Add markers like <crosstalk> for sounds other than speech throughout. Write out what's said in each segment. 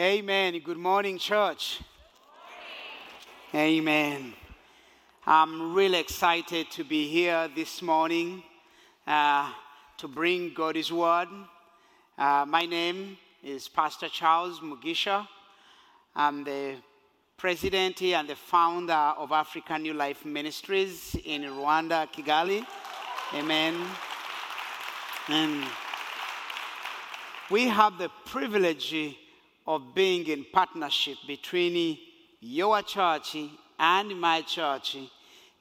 Amen. Good morning, church. Amen. I'm really excited to be here this morning uh, to bring God's word. Uh, my name is Pastor Charles Mugisha. I'm the president and the founder of African New Life Ministries in Rwanda, Kigali. Amen. And we have the privilege of being in partnership between your church and my church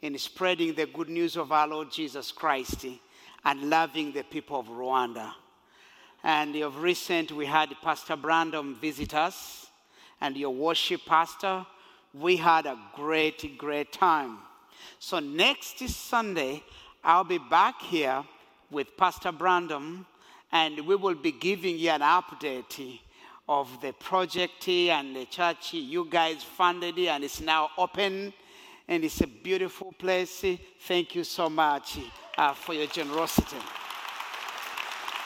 in spreading the good news of our Lord Jesus Christ and loving the people of Rwanda. And of recent, we had Pastor Brandon visit us and your worship pastor. We had a great, great time. So next Sunday, I'll be back here with Pastor Brandon and we will be giving you an update of the project and the church. You guys funded it and it's now open and it's a beautiful place. Thank you so much uh, for your generosity.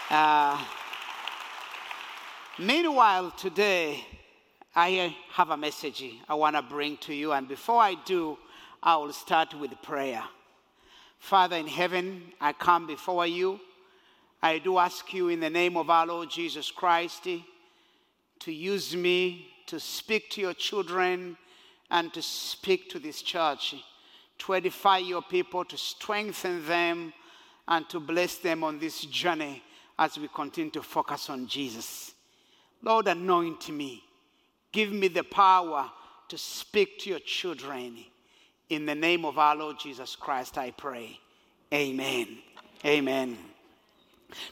Uh, meanwhile, today, I have a message I want to bring to you. And before I do, I will start with prayer. Father in heaven, I come before you. I do ask you in the name of our Lord Jesus Christ to use me to speak to your children and to speak to this church, to edify your people, to strengthen them, and to bless them on this journey as we continue to focus on Jesus. Lord, anoint me. Give me the power to speak to your children. In the name of our Lord Jesus Christ, I pray. Amen. Amen.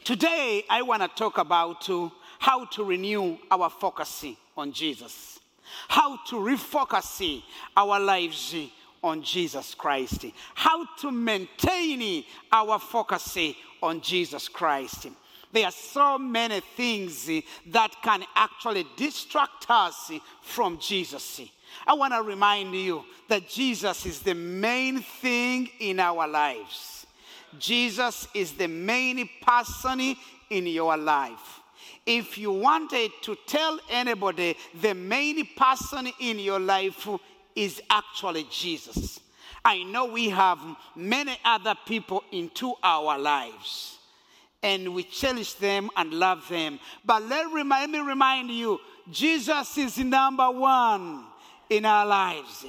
Today, I want to talk about uh, how to renew our focus on Jesus, how to refocus our lives on Jesus Christ, how to maintain our focus on Jesus Christ. There are so many things that can actually distract us from Jesus. I want to remind you that Jesus is the main thing in our lives. Jesus is the main person in your life. If you wanted to tell anybody the main person in your life is actually Jesus. I know we have many other people into our lives and we cherish them and love them. But let, let me remind you Jesus is number one in our lives.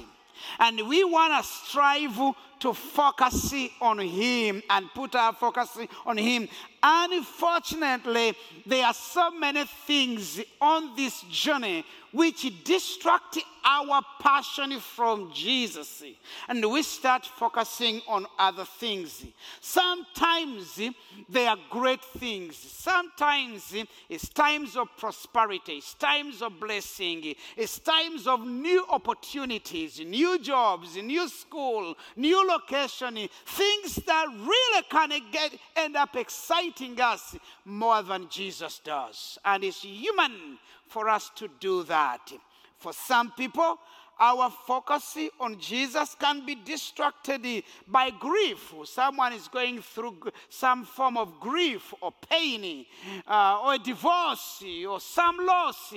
And we want to strive to focus on Him and put our focus on Him. Unfortunately, there are so many things on this journey which distract our passion from Jesus. And we start focusing on other things. Sometimes they are great things. Sometimes it's times of prosperity, it's times of blessing, it's times of new opportunities, new jobs, new school, new location, things that really of get end up exciting us more than Jesus does. And it's human for us to do that. For some people, our focus on Jesus can be distracted by grief. Someone is going through some form of grief or pain uh, or a divorce or some loss,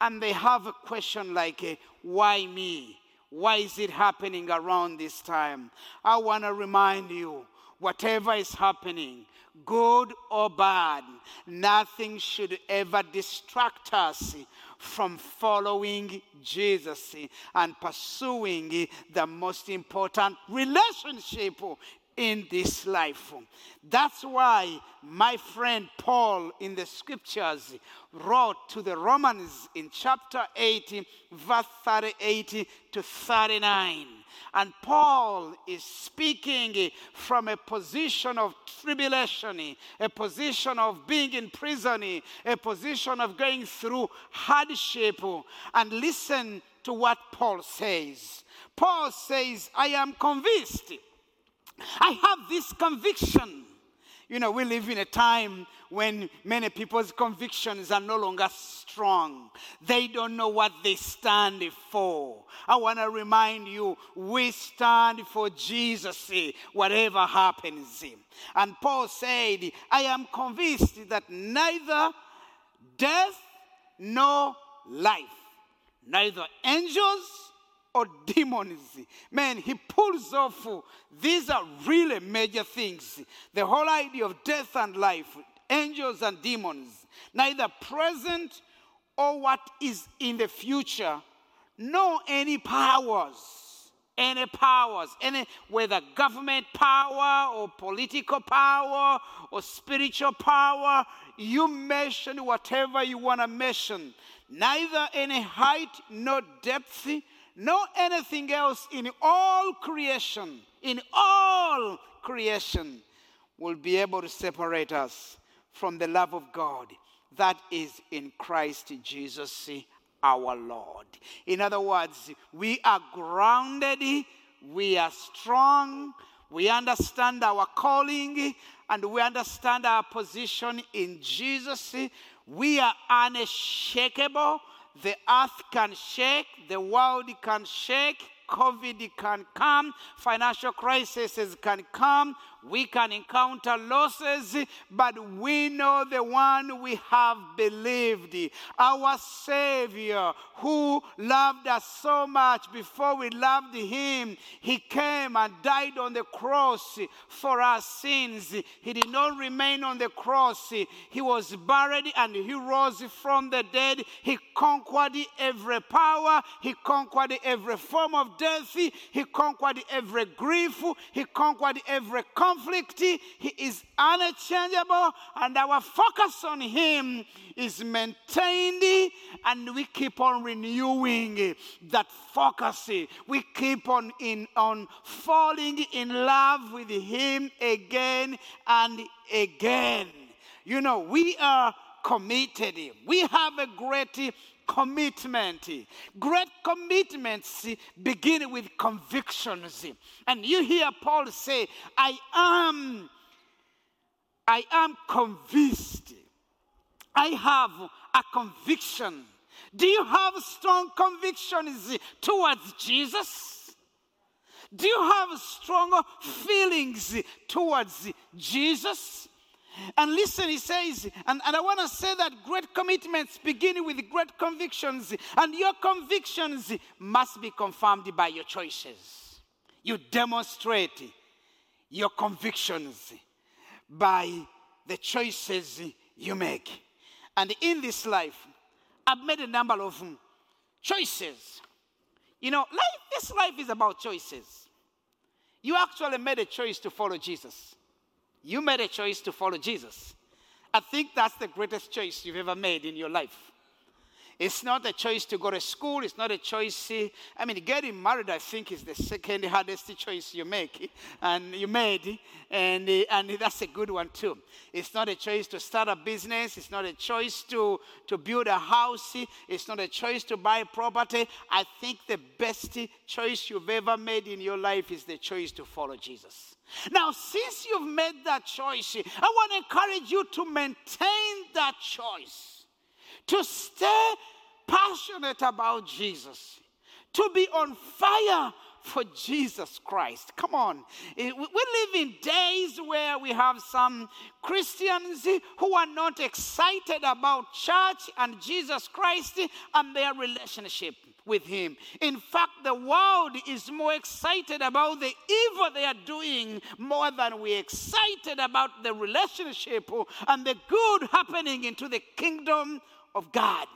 and they have a question like, Why me? Why is it happening around this time? I want to remind you whatever is happening, good or bad, nothing should ever distract us from following Jesus and pursuing the most important relationship in this life. That's why my friend Paul in the scriptures wrote to the Romans in chapter 8, verse 38 to 39 and Paul is speaking from a position of tribulation, a position of being in prison, a position of going through hardship. And listen to what Paul says. Paul says, I am convinced. I have this conviction you know, we live in a time when many people's convictions are no longer strong. They don't know what they stand for. I want to remind you, we stand for Jesus, eh, whatever happens. Eh. And Paul said, I am convinced that neither death nor life. Neither angels or demons. Man, he pulls off. These are really major things. The whole idea of death and life, angels and demons, neither present or what is in the future, nor any powers any powers, any whether government power or political power or spiritual power, you mention whatever you want to mention. Neither any height nor depth, nor anything else in all creation, in all creation, will be able to separate us from the love of God that is in Christ Jesus our Lord. In other words, we are grounded, we are strong, we understand our calling, and we understand our position in Jesus. We are unshakable. The earth can shake, the world can shake, COVID can come, financial crises can come, we can encounter losses, but we know the one we have believed, our Savior, who loved us so much before we loved Him. He came and died on the cross for our sins. He did not remain on the cross, He was buried and He rose from the dead. He conquered every power, He conquered every form of death, He conquered every grief, He conquered every conflict. He is unchangeable, and our focus on Him is maintained, and we keep on renewing that focus. We keep on in on falling in love with Him again and again. You know, we are committed. We have a great commitment. Great commitments begin with convictions. And you hear Paul say, I am, I am convinced. I have a conviction. Do you have strong convictions towards Jesus? Do you have strong feelings towards Jesus? And listen, he says, and, and I want to say that great commitments begin with great convictions, and your convictions must be confirmed by your choices. You demonstrate your convictions by the choices you make. And in this life, I've made a number of choices. You know, life, this life is about choices. You actually made a choice to follow Jesus. You made a choice to follow Jesus. I think that's the greatest choice you've ever made in your life. It's not a choice to go to school. It's not a choice. I mean, getting married, I think, is the second hardest choice you make, <laughs> and you made, and and that's a good one too. It's not a choice to start a business. It's not a choice to to build a house. It's not a choice to buy property. I think the best choice you've ever made in your life is the choice to follow Jesus. Now, since you've made that choice, I want to encourage you to maintain that choice, to stay passionate about Jesus, to be on fire for Jesus Christ. Come on. Eh, we live in days where we have some Christians who are not excited about church and Jesus Christ and their relationship with him. In fact, the world is more excited about the evil they are doing more than we're excited about the relationship and the good happening into the kingdom of God.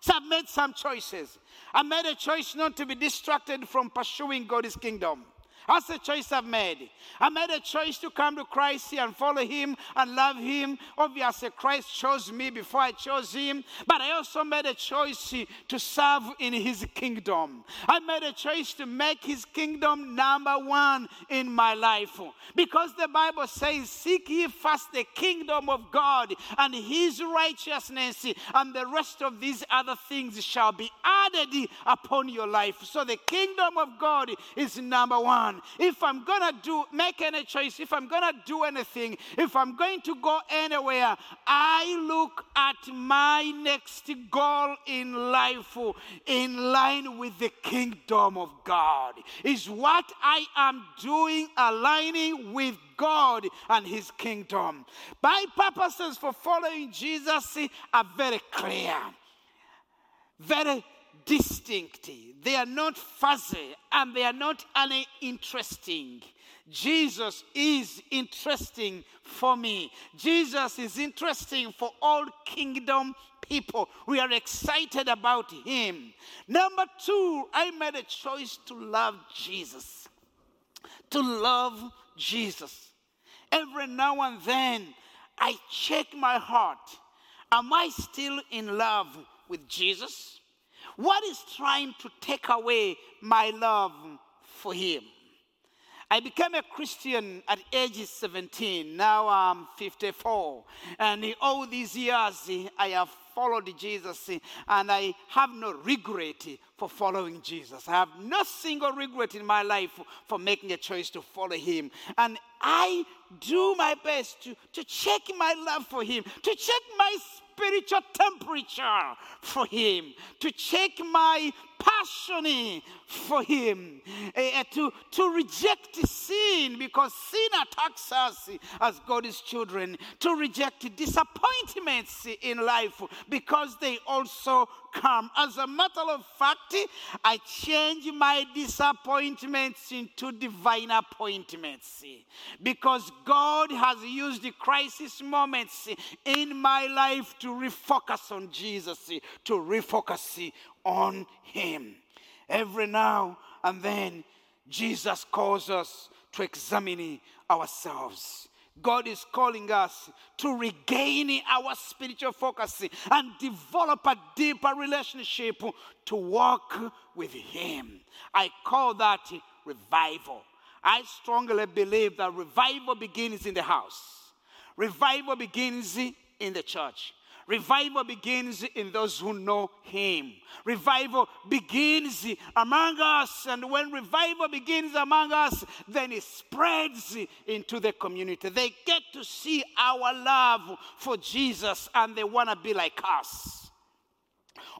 So I've made some choices. I made a choice not to be distracted from pursuing God's kingdom. That's the choice I've made. I made a choice to come to Christ and follow Him and love Him. Obviously, Christ chose me before I chose Him, but I also made a choice to serve in His kingdom. I made a choice to make His kingdom number one in my life because the Bible says, Seek ye first the kingdom of God and His righteousness, and the rest of these other things shall be added upon your life. So the kingdom of God is number one. If I'm going to do make any choice, if I'm going to do anything, if I'm going to go anywhere, I look at my next goal in life in line with the kingdom of God. Is what I am doing aligning with God and his kingdom. My purposes for following Jesus are very clear. very distinct. They are not fuzzy and they are not uninteresting. Jesus is interesting for me. Jesus is interesting for all kingdom people. We are excited about him. Number two, I made a choice to love Jesus. To love Jesus. Every now and then, I check my heart. Am I still in love with Jesus? What is trying to take away my love for him? I became a Christian at age 17. Now I'm 54. And in all these years, I have followed Jesus and I have no regret for following Jesus. I have no single regret in my life for making a choice to follow him. And I do my best to, to check my love for him, to check my spiritual temperature for him, to check my passion for him, uh, to, to reject sin because sin attacks us as God's children, to reject disappointments in life because they also come. As a matter of fact, I change my disappointments into divine appointments because God has used the crisis moments in my life to refocus on Jesus, to refocus on Him. Every now and then, Jesus calls us to examine ourselves. God is calling us to regain our spiritual focus and develop a deeper relationship to walk with Him. I call that revival. I strongly believe that revival begins in the house, revival begins in the church. Revival begins in those who know Him. Revival begins among us, and when revival begins among us, then it spreads into the community. They get to see our love for Jesus and they want to be like us.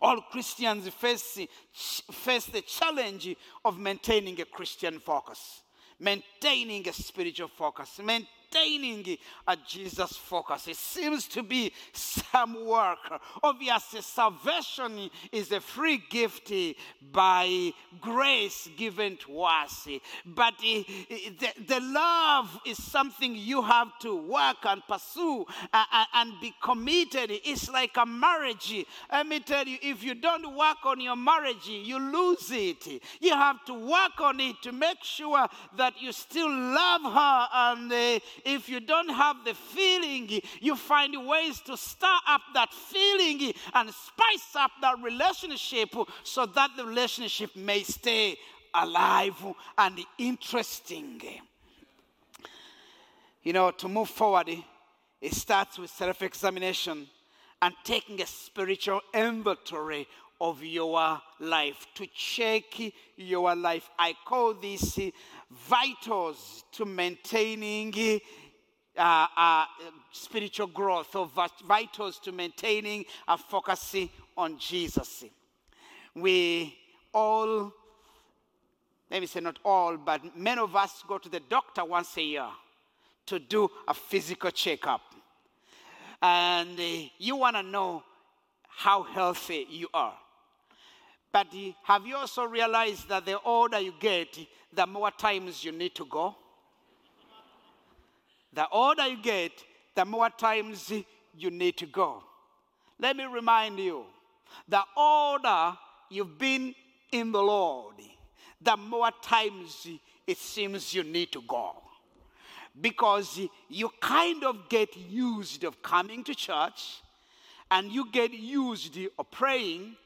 All Christians face, face the challenge of maintaining a Christian focus, maintaining a spiritual focus, maintaining maintaining a Jesus focus. It seems to be some work. Obviously, salvation is a free gift by grace given to us. But eh, eh, the, the love is something you have to work and pursue uh, uh, and be committed. It's like a marriage. Let me tell you, if you don't work on your marriage, you lose it. You have to work on it to make sure that you still love her and uh, if you don't have the feeling, you find ways to stir up that feeling and spice up that relationship so that the relationship may stay alive and interesting. You know, to move forward, it starts with self examination and taking a spiritual inventory of your life, to check your life. I call this vitals to maintaining uh, uh, spiritual growth or vitals to maintaining a focus on Jesus. We all, let me say not all, but many of us go to the doctor once a year to do a physical checkup. And uh, you want to know how healthy you are. But have you also realized that the older you get, the more times you need to go? The older you get, the more times you need to go. Let me remind you the older you've been in the Lord, the more times it seems you need to go. Because you kind of get used of coming to church, and you get used of praying,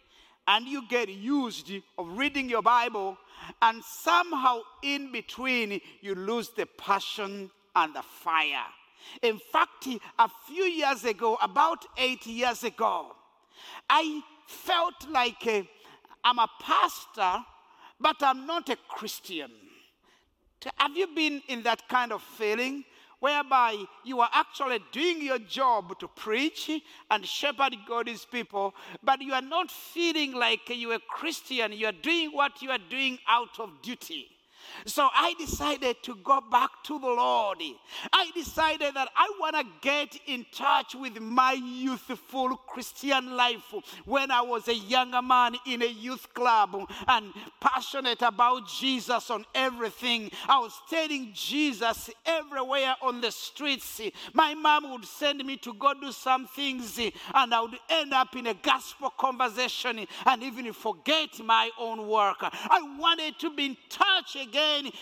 and you get used of reading your Bible, and somehow in between you lose the passion and the fire. In fact, a few years ago, about eight years ago, I felt like uh, I'm a pastor, but I'm not a Christian. Have you been in that kind of feeling? Whereby you are actually doing your job to preach and shepherd God's people, but you are not feeling like you are a Christian. You are doing what you are doing out of duty. So I decided to go back to the Lord. I decided that I want to get in touch with my youthful Christian life when I was a younger man in a youth club and passionate about Jesus on everything. I was telling Jesus everywhere on the streets. My mom would send me to go do some things and I would end up in a gospel conversation and even forget my own work. I wanted to be in touch again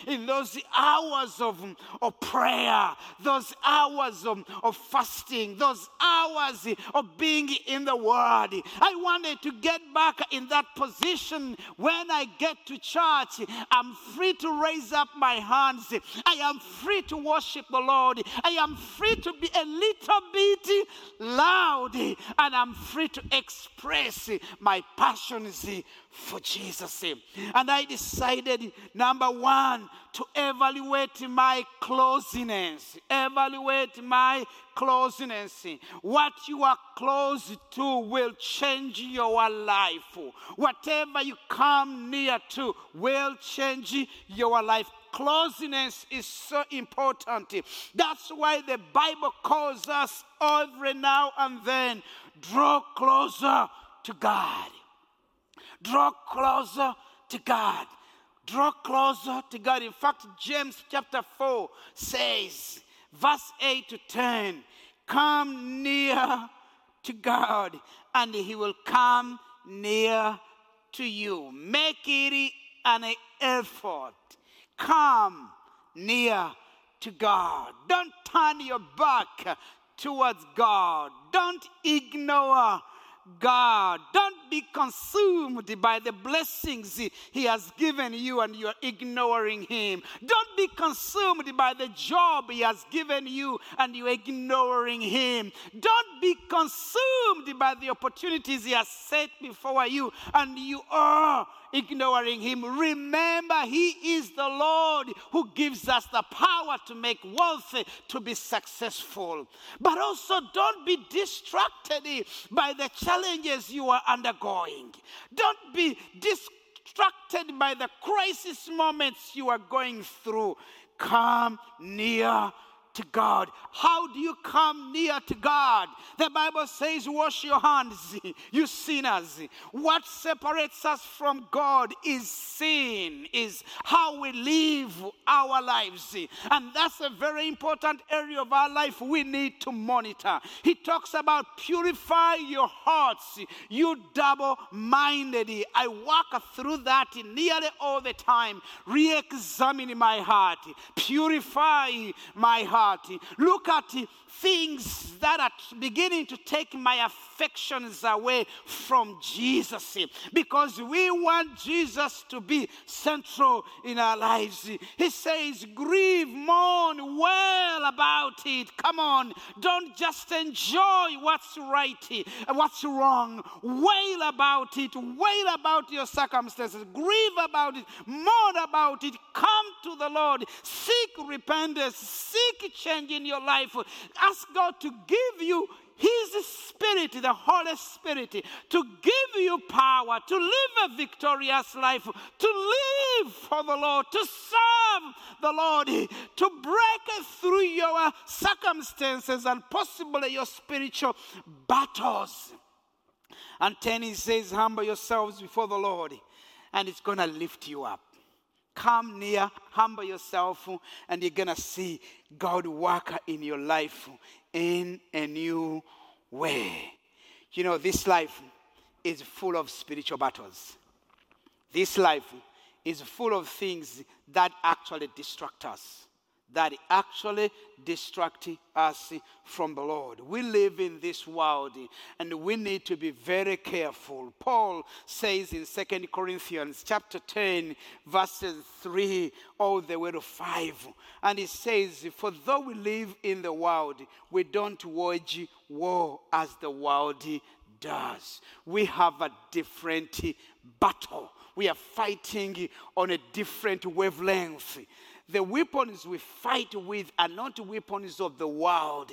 in those hours of, of prayer, those hours of, of fasting, those hours of being in the Word. I wanted to get back in that position when I get to church. I'm free to raise up my hands. I am free to worship the Lord. I am free to be a little bit loud and I'm free to express my passions for Jesus. And I decided, number one, to evaluate my closeness. Evaluate my closeness. What you are close to will change your life. Whatever you come near to will change your life closeness is so important. That's why the Bible calls us every now and then draw closer to God. Draw closer to God. Draw closer to God. In fact, James chapter 4 says, verse 8 to 10, come near to God and he will come near to you. Make it an effort. Come near to God. Don't turn your back towards God. Don't ignore God. Don't be consumed by the blessings He has given you and you are ignoring Him. Don't be consumed by the job He has given you and you are ignoring Him. Don't be consumed by the opportunities He has set before you and you are ignoring him. Remember, he is the Lord who gives us the power to make wealth, to be successful. But also, don't be distracted by the challenges you are undergoing. Don't be distracted by the crisis moments you are going through. Come near to God. How do you come near to God? The Bible says, Wash your hands, <laughs> you sinners. What separates us from God is sin, is how we live our lives. And that's a very important area of our life we need to monitor. He talks about purify your hearts, you double minded. I walk through that nearly all the time, re examining my heart, purify my heart heart. Look at things that are beginning to take my affections away from Jesus because we want Jesus to be central in our lives. He says, Grieve, mourn, wail about it. Come on, don't just enjoy what's right, what's wrong. Wail about it, wail about your circumstances, grieve about it, mourn about it. Come to the Lord, seek repentance, seek change in your life. Ask God to give you his Spirit, the Holy Spirit, to give you power to live a victorious life, to live for the Lord, to serve the Lord, to break through your circumstances and possibly your spiritual battles. And 10 he says, Humble yourselves before the Lord, and it's going to lift you up. Come near, humble yourself, and you're going to see God work in your life in a new way. You know, this life is full of spiritual battles. This life is full of things that actually distract us that actually distract us from the Lord. We live in this world and we need to be very careful. Paul says in Second Corinthians chapter 10 verses 3 all the way to 5 and he says for though we live in the world we don't wage war as the world does. We have a different battle. We are fighting on a different wavelength. The weapons we fight with are not weapons of the world.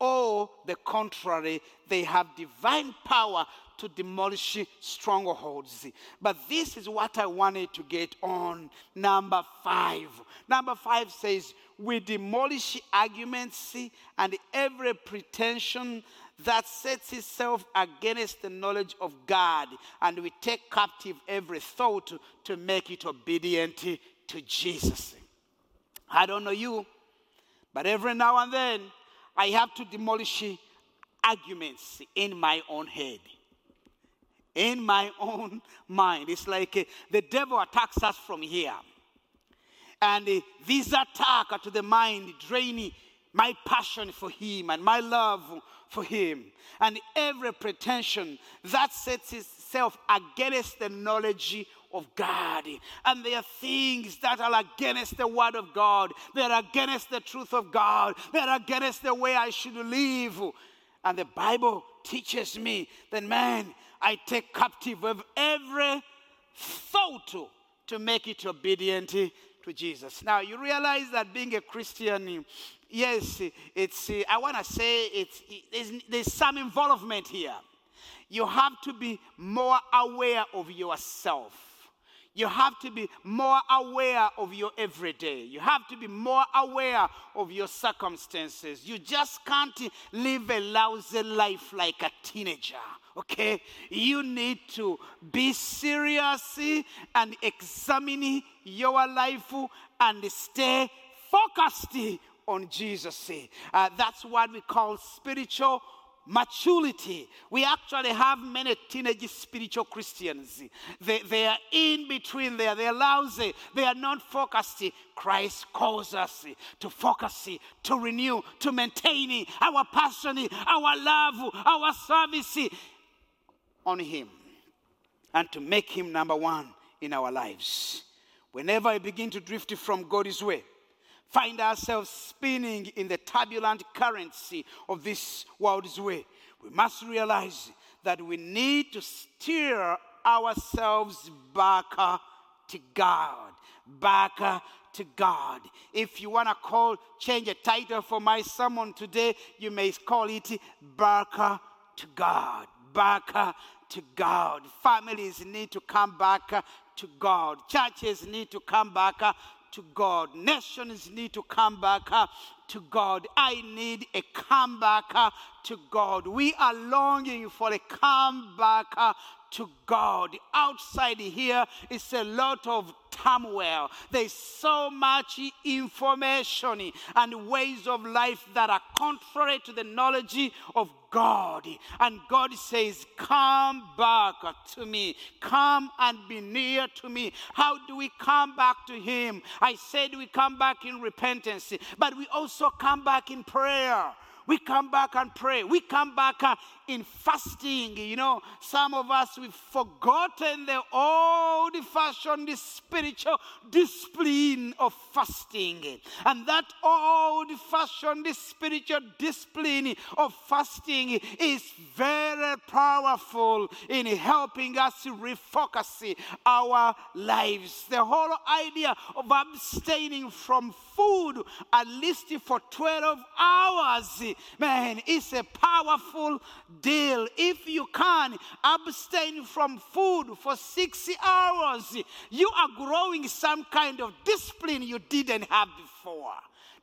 or the contrary, they have divine power to demolish strongholds. But this is what I wanted to get on. Number five. Number five says, We demolish arguments and every pretension that sets itself against the knowledge of God, and we take captive every thought to make it obedient to Jesus. I don't know you, but every now and then I have to demolish arguments in my own head in my <laughs> own mind. It's like uh, the devil attacks us from here. And uh, this attack to the mind draining my passion for him and my love for him. And every pretension that sets itself against the knowledge of God. And there are things that are against the word of God. They're against the truth of God. They're against the way I should live. And the Bible teaches me that, man, I take captive of every thought to make it obedient to Jesus. Now, you realize that being a Christian, yes, it's, I want to say it's, there's, there's some involvement here. You have to be more aware of yourself you have to be more aware of your everyday. You have to be more aware of your circumstances. You just can't live a lousy life like a teenager. Okay? You need to be serious and examine your life and stay focused on Jesus. Uh, that's what we call spiritual maturity. We actually have many teenage spiritual Christians. They, they are in between there. They're lousy. They are not focused. Christ calls us to focus, to renew, to maintain our passion, our love, our service on Him, and to make Him number one in our lives. Whenever I begin to drift from God's way, find ourselves spinning in the turbulent currency of this world's way, we must realize that we need to steer ourselves back to God. Back to God. If you want to call, change a title for my sermon today, you may call it Back to God. Back to God. Families need to come back to God. Churches need to come back to God. Nations need to come back uh, to God. I need a comeback uh, to God. We are longing for a comeback uh, to God. Outside here is a lot of turmoil. There's so much information and ways of life that are contrary to the knowledge of God. And God says, Come back to me. Come and be near to me. How do we come back to Him? I said we come back in repentance, but we also come back in prayer. We come back and pray. We come back uh, in fasting. You know, some of us, we've forgotten the old fashioned spiritual discipline of fasting. And that old fashioned spiritual discipline of fasting is very powerful in helping us refocus our lives. The whole idea of abstaining from food at least for 12 hours man, it's a powerful deal. If you can abstain from food for 60 hours, you are growing some kind of discipline you didn't have before.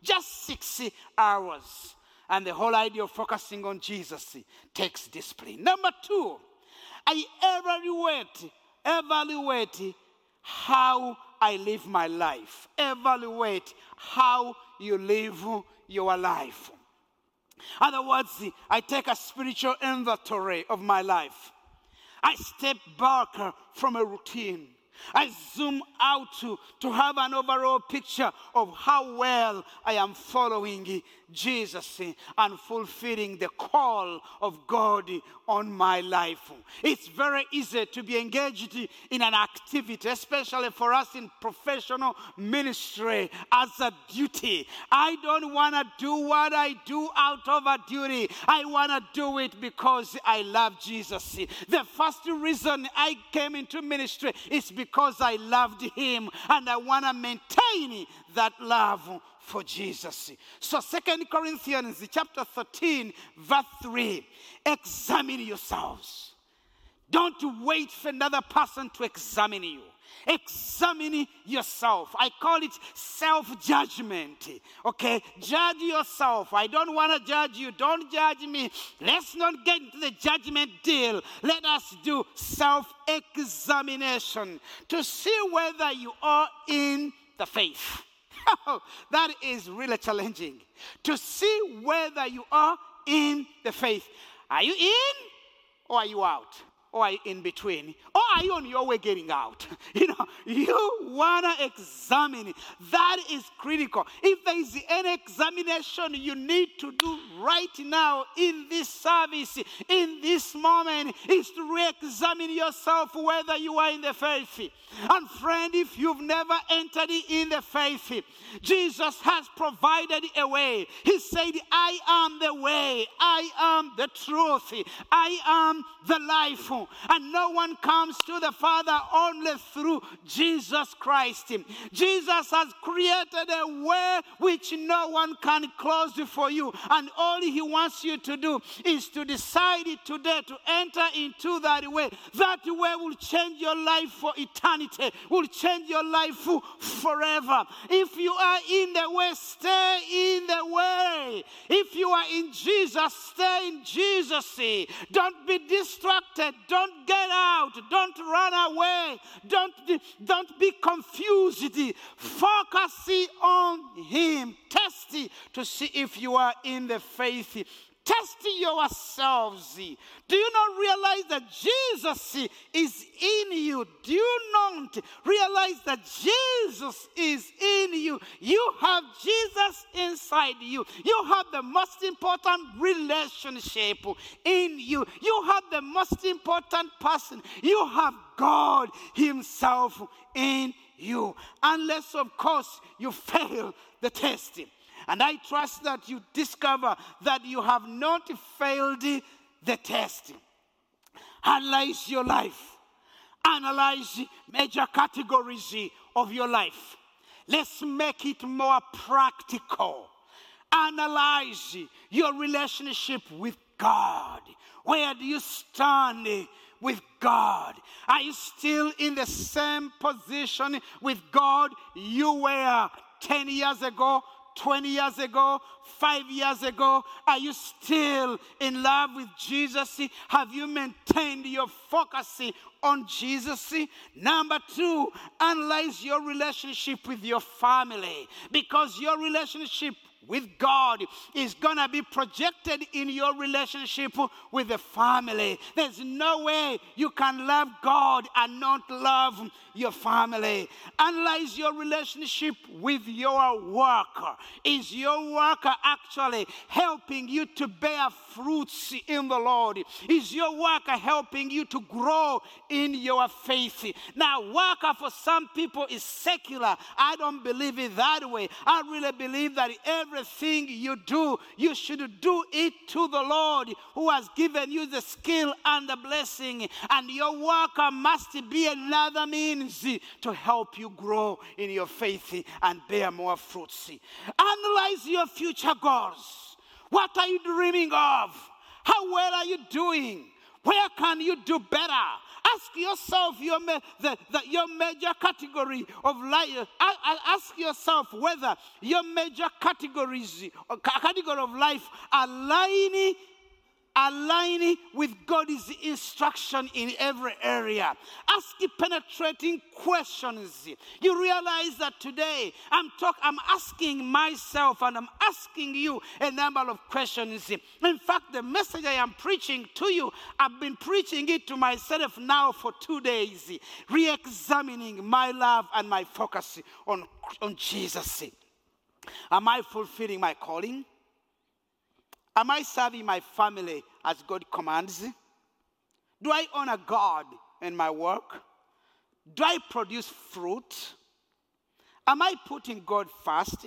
Just 60 hours. And the whole idea of focusing on Jesus takes discipline. Number two, I evaluate, evaluate how I live my life. Evaluate how you live your life. Other words, I take a spiritual inventory of my life. I step back uh, from a routine. I zoom out to, to have an overall picture of how well I am following Jesus and fulfilling the call of God on my life. It's very easy to be engaged in an activity, especially for us in professional ministry as a duty. I don't want to do what I do out of a duty. I want to do it because I love Jesus. The first reason I came into ministry is because because I loved him and I want to maintain that love for Jesus. So Second Corinthians chapter 13 verse 3 examine yourselves. Don't wait for another person to examine you. Examine yourself. I call it self judgment. Okay? Judge yourself. I don't want to judge you. Don't judge me. Let's not get into the judgment deal. Let us do self examination to see whether you are in the faith. <laughs> that is really challenging. To see whether you are in the faith. Are you in or are you out? Or in between? Or are you on your way getting out? <laughs> You know, you want to examine. That is critical. If there is any examination you need to do right now in this service, in this moment, is to re examine yourself whether you are in the faith. And friend, if you've never entered in the faith, Jesus has provided a way. He said, I am the way, I am the truth, I am the life and no one comes to the Father only through Jesus Christ. Jesus has created a way which no one can close for you, and all He wants you to do is to decide today to enter into that way. That way will change your life for eternity, will change your life forever. If you are in the way, stay in the way. If you are in Jesus, stay in Jesus. Don't be Don't get out. Don't run away. Don't, don't be confused. Focus on Him. Test to see if you are in the faith. Test yourselves. Do you not realize that Jesus is in you? Do you not realize that Jesus is in you? You have Jesus inside you. You have the most important relationship in you. You have the most important person. You have God Himself in you. Unless, of course, you fail the test. And I trust that you discover that you have not failed the test. Analyze your life. Analyze major categories of your life. Let's make it more practical. Analyze your relationship with God. Where do you stand with God? Are you still in the same position with God you were 10 years ago, 20 years ago, five years ago? Are you still in love with Jesus? Have you maintained your focus on Jesus? Number two, analyze your relationship with your family because your relationship with God is going to be projected in your relationship with the family. There's no way you can love God and not love your family. Analyze your relationship with your worker. Is your worker actually helping you to bear fruits in the Lord? Is your worker helping you to grow in your faith? Now, worker for some people is secular. I don't believe it that way. I really believe that everything you do, you should do it to the Lord who has given you the skill and the blessing. And your worker must be another means to help you grow in your faith and bear more fruits. Analyze your future goals. What are you dreaming of? How well are you doing? Where can you do better? Ask yourself your, the, the, your major category of life. Ask yourself whether your major categories, uh, category of life aligning aligning with God's instruction in every area. Ask penetrating questions. You realize that today I'm talk, I'm asking myself and I'm asking you a number of questions. In fact, the message I am preaching to you, I've been preaching it to myself now for two days, re-examining my love and my focus on, on Jesus. Am I fulfilling my calling? Am I serving my family as God commands? Do I honor God in my work? Do I produce fruit? Am I putting God first?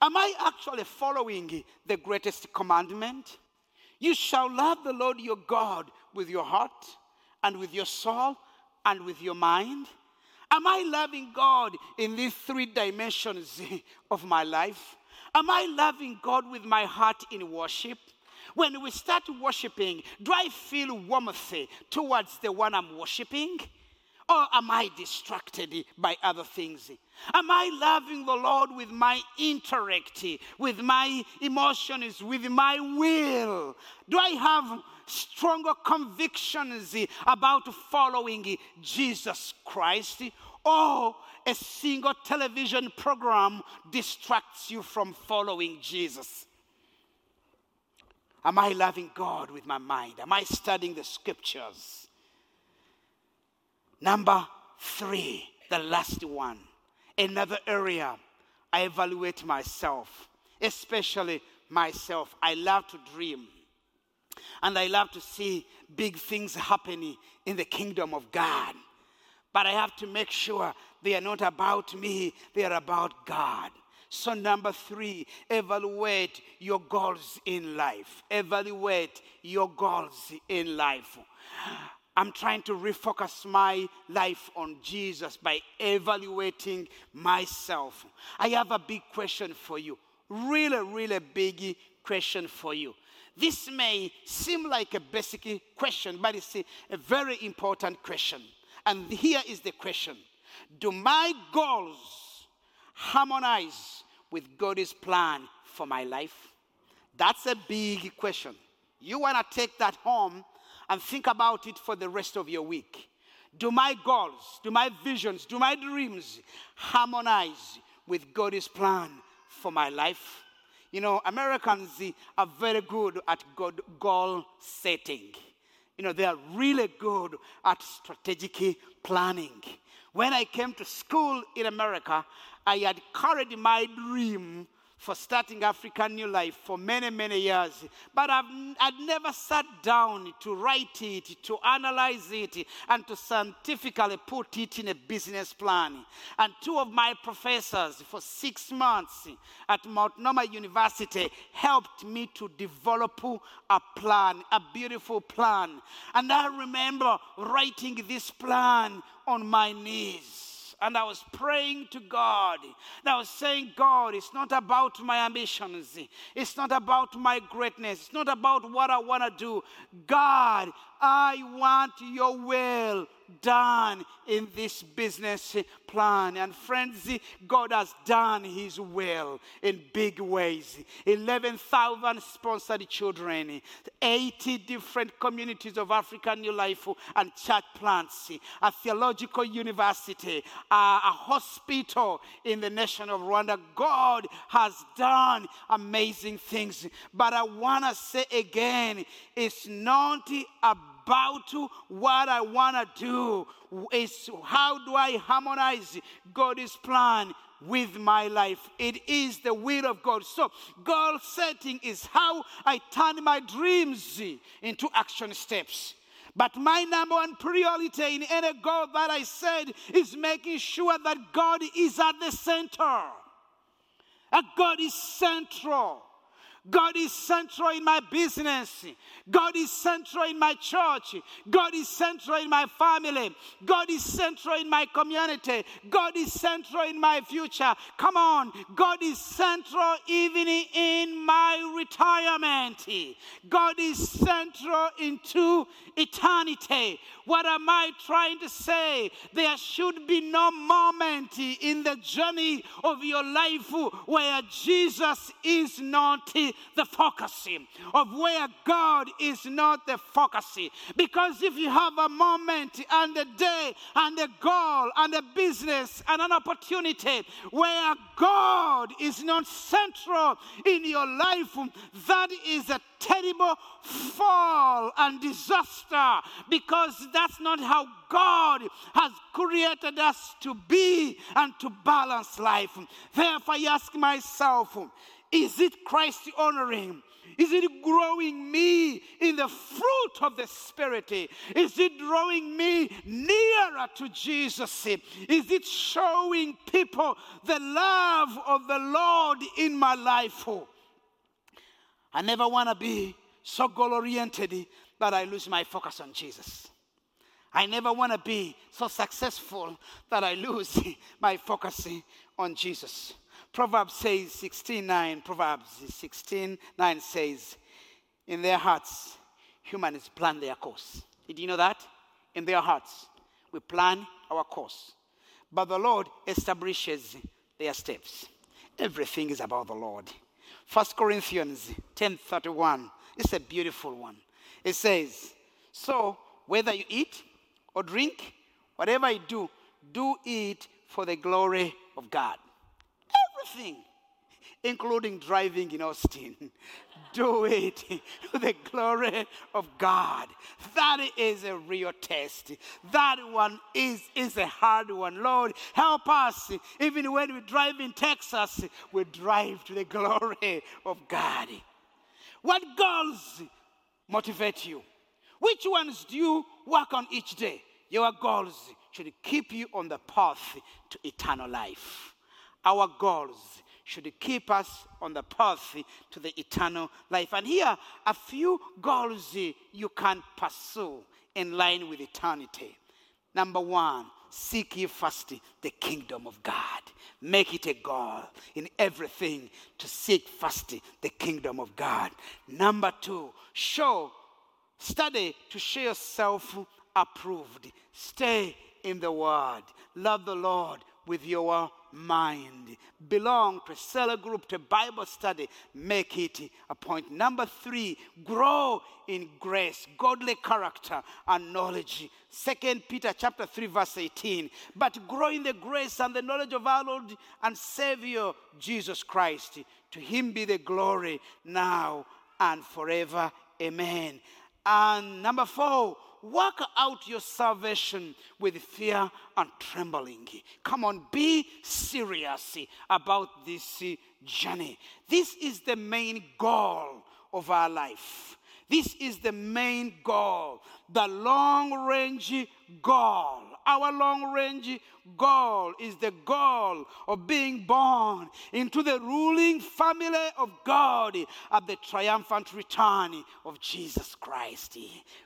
Am I actually following the greatest commandment? You shall love the Lord your God with your heart and with your soul and with your mind? Am I loving God in these three dimensions <laughs> of my life? Am I loving God with my heart in worship? When we start worshiping, do I feel warmth towards the one I'm worshiping? Or am I distracted by other things? Am I loving the Lord with my intellect, with my emotions, with my will? Do I have stronger convictions about following Jesus Christ? Or a single television program distracts you from following Jesus? Am I loving God with my mind? Am I studying the scriptures? Number three, the last one. Another area I evaluate myself, especially myself. I love to dream. And I love to see big things happening in the kingdom of God. But I have to make sure they are not about me, they are about God. So, number three, evaluate your goals in life. Evaluate your goals in life. I'm trying to refocus my life on Jesus by evaluating myself. I have a big question for you. Really, really big question for you. This may seem like a basic question, but it's a, very important question. And here is the question Do my goals harmonize with God's plan for my life? That's a big question. You want to take that home and think about it for the rest of your week. Do my goals, do my visions, do my dreams harmonize with God's plan for my life? You know, Americans are very good at goal setting. You know, they are really good at strategic planning. When I came to school in America, I had carried my dream for starting African New Life for many, many years. But I've, I'd never sat down to write it, to analyze it, and to scientifically put it in a business plan. And two of my professors for six months at Mount Multnomah University helped me to develop a plan, a beautiful plan. And I remember writing this plan on my knees and I was praying to God. And I was saying, God, it's not about my ambitions. It's not about my greatness. It's not about what I want to do. God, I want your will done in this business plan. And friends, God has done his will in big ways. 11,000 sponsored children, 80 different communities of African New Life and church plants, a theological university, a, a hospital in the nation of Rwanda. God has done amazing things. But I want to say again, it's not about about what I want to do is how do I harmonize God's plan with my life. It is the will of God. So, goal setting is how I turn my dreams into action steps. But my number one priority in any goal that I said is making sure that God is at the center. That God is central. God is central in my business. God is central in my church. God is central in my family. God is central in my community. God is central in my future. Come on. God is central even in my retirement. God is central into eternity. What am I trying to say? There should be no moment in the journey of your life where Jesus is not the focus, of where God is not the focus. Because if you have a moment and a day and a goal and a business and an opportunity where God is not central in your life, that is a terrible fall and disaster because that's not how God has created us to be and to balance life. Therefore, I ask myself, is it Christ honoring? Is it growing me in the fruit of the Spirit? Is it drawing me nearer to Jesus? Is it showing people the love of the Lord in my life? I never want to be so goal oriented that I lose my focus on Jesus. I never want to be so successful that I lose <laughs> my focus on Jesus. Proverbs says 16:9, Proverbs 16:9 says, In their hearts, humans plan their course. Did you know that? In their hearts, we plan our course. But the Lord establishes their steps. Everything is about the Lord. 1 Corinthians 10:31. It's a beautiful one. It says, So whether you eat or drink, whatever you do, do it for the glory of God. Everything, including driving in Austin, <laughs> do it <laughs> to the glory of God. That is a real test. That one is, is a hard one. Lord, help us. Even when we drive in Texas, we drive to the <laughs> glory of God. What goals motivate you? Which ones do you work on each day? Your goals should keep you on the path to eternal life. Our goals should keep us on the path to the eternal life. And here, are a few goals you can pursue in line with eternity. Number one, seek ye first the kingdom of God. Make it a goal in everything to seek first the kingdom of God. Number two, show, study to show yourself approved. Stay in the word. Love the Lord with your mind. Belong to a cell group, to Bible study. Make it a point. Number three, grow in grace, godly character, and knowledge. Second Peter chapter 3, verse 18. But grow in the grace and the knowledge of our Lord and Savior Jesus Christ. To him be the glory now and forever. Amen. And number four, work out your salvation with fear and trembling. Come on, be serious about this journey. This is the main goal of our life. This is the main goal, the long range goal. Our long range goal is the goal of being born into the ruling family of God at the triumphant return of Jesus Christ.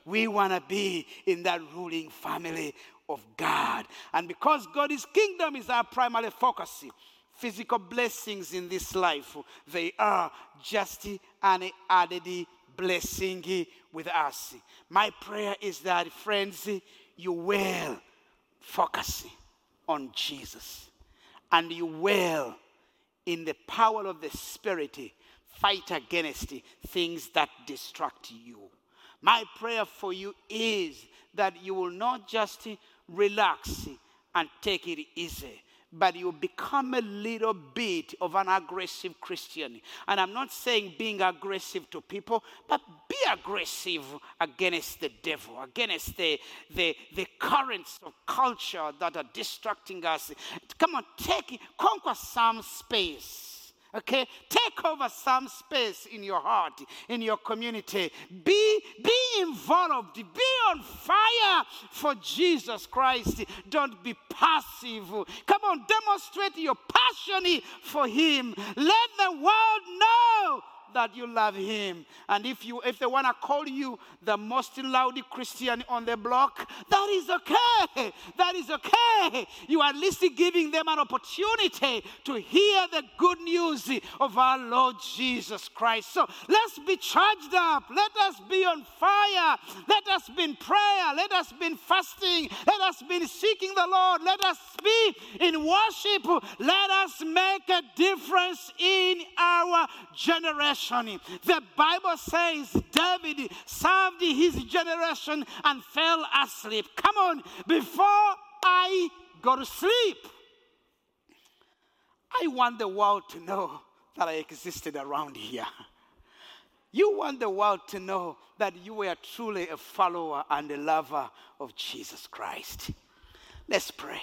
We want to be in that ruling family of God. And because God's kingdom is our primary focus, physical blessings in this life, they are just an added blessing with us. My prayer is that, friends, you will focus on Jesus and you will, in the power of the Spirit, fight against things that distract you. My prayer for you is that you will not just relax and take it easy, but you become a little bit of an aggressive Christian. And I'm not saying being aggressive to people, but be aggressive against the devil, against the, the, the currents of culture that are distracting us. Come on, take conquer some space Okay? Take over some space in your heart, in your community. Be, be involved. Be on fire for Jesus Christ. Don't be passive. Come on, demonstrate your passion for Him. Let the world know that you love him. And if you if they want to call you the most loud Christian on the block, that is okay. That is okay. You are at least giving them an opportunity to hear the good news of our Lord Jesus Christ. So let's be charged up. Let us be on fire. Let us be in prayer. Let us be in fasting. Let us be seeking the Lord. Let us be in worship. Let us make a difference in our generation generation. The Bible says David served his generation and fell asleep. Come on, before I go to sleep, I want the world to know that I existed around here. You want the world to know that you were truly a follower and a lover of Jesus Christ. Let's pray.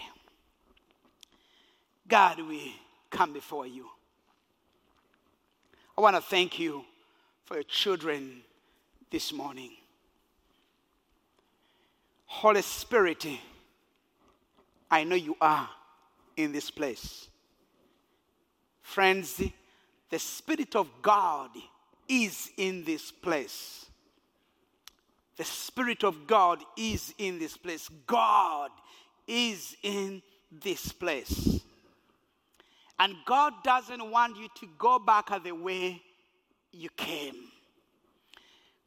God, we come before you. I want to thank you for your children this morning. Holy Spirit, I know you are in this place. Friends, the Spirit of God is in this place. The Spirit of God is in this place. God is in this place. And God doesn't want you to go back the way you came.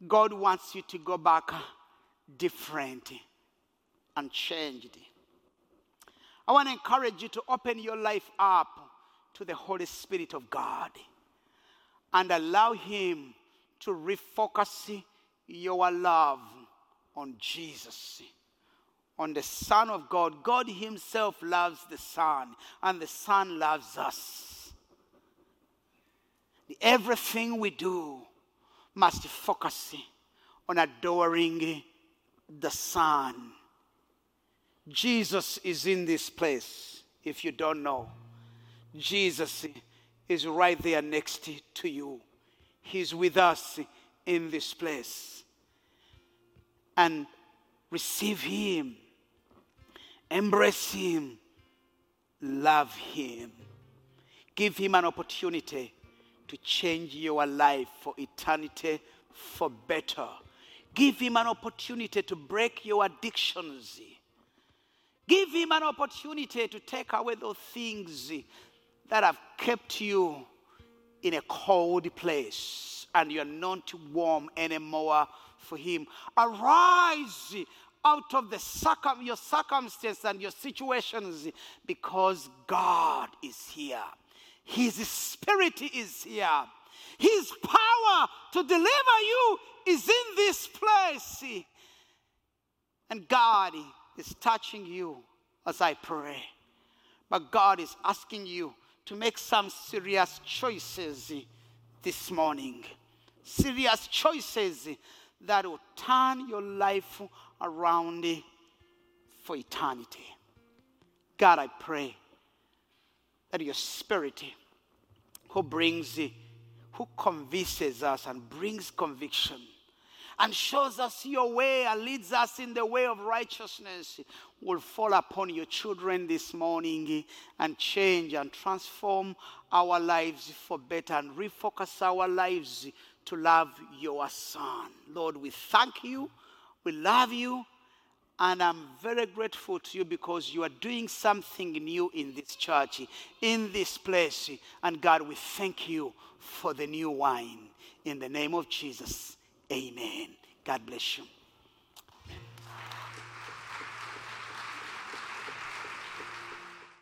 God wants you to go back different and changed. I want to encourage you to open your life up to the Holy Spirit of God and allow Him to refocus your love on Jesus, on the Son of God. God Himself loves the Son, and the Son loves us. Everything we do must focus on adoring the Son. Jesus is in this place, if you don't know. Jesus is right there next to you. He's with us in this place. And receive Him, embrace Him, love Him. Give Him an opportunity to change your life for eternity for better. Give Him an opportunity to break your addictions. Give Him an opportunity to take away those things that have kept you in a cold place and you're not warm anymore for Him. Arise out of the circum- your circumstance and your situations because God is here. His Spirit is here. His power to deliver you is in this place. And God is touching you as I pray. But God is asking you to make some serious choices this morning. Serious choices that will turn your life around for eternity. God, I pray that your spirit, who brings, who convinces us and brings conviction, and shows us your way and leads us in the way of righteousness will fall upon your children this morning and change and transform our lives for better and refocus our lives to love your son. Lord, we thank you, we love you, and I'm very grateful to you because you are doing something new in this church, in this place. And God, we thank you for the new wine. In the name of Jesus. Amen. God bless you.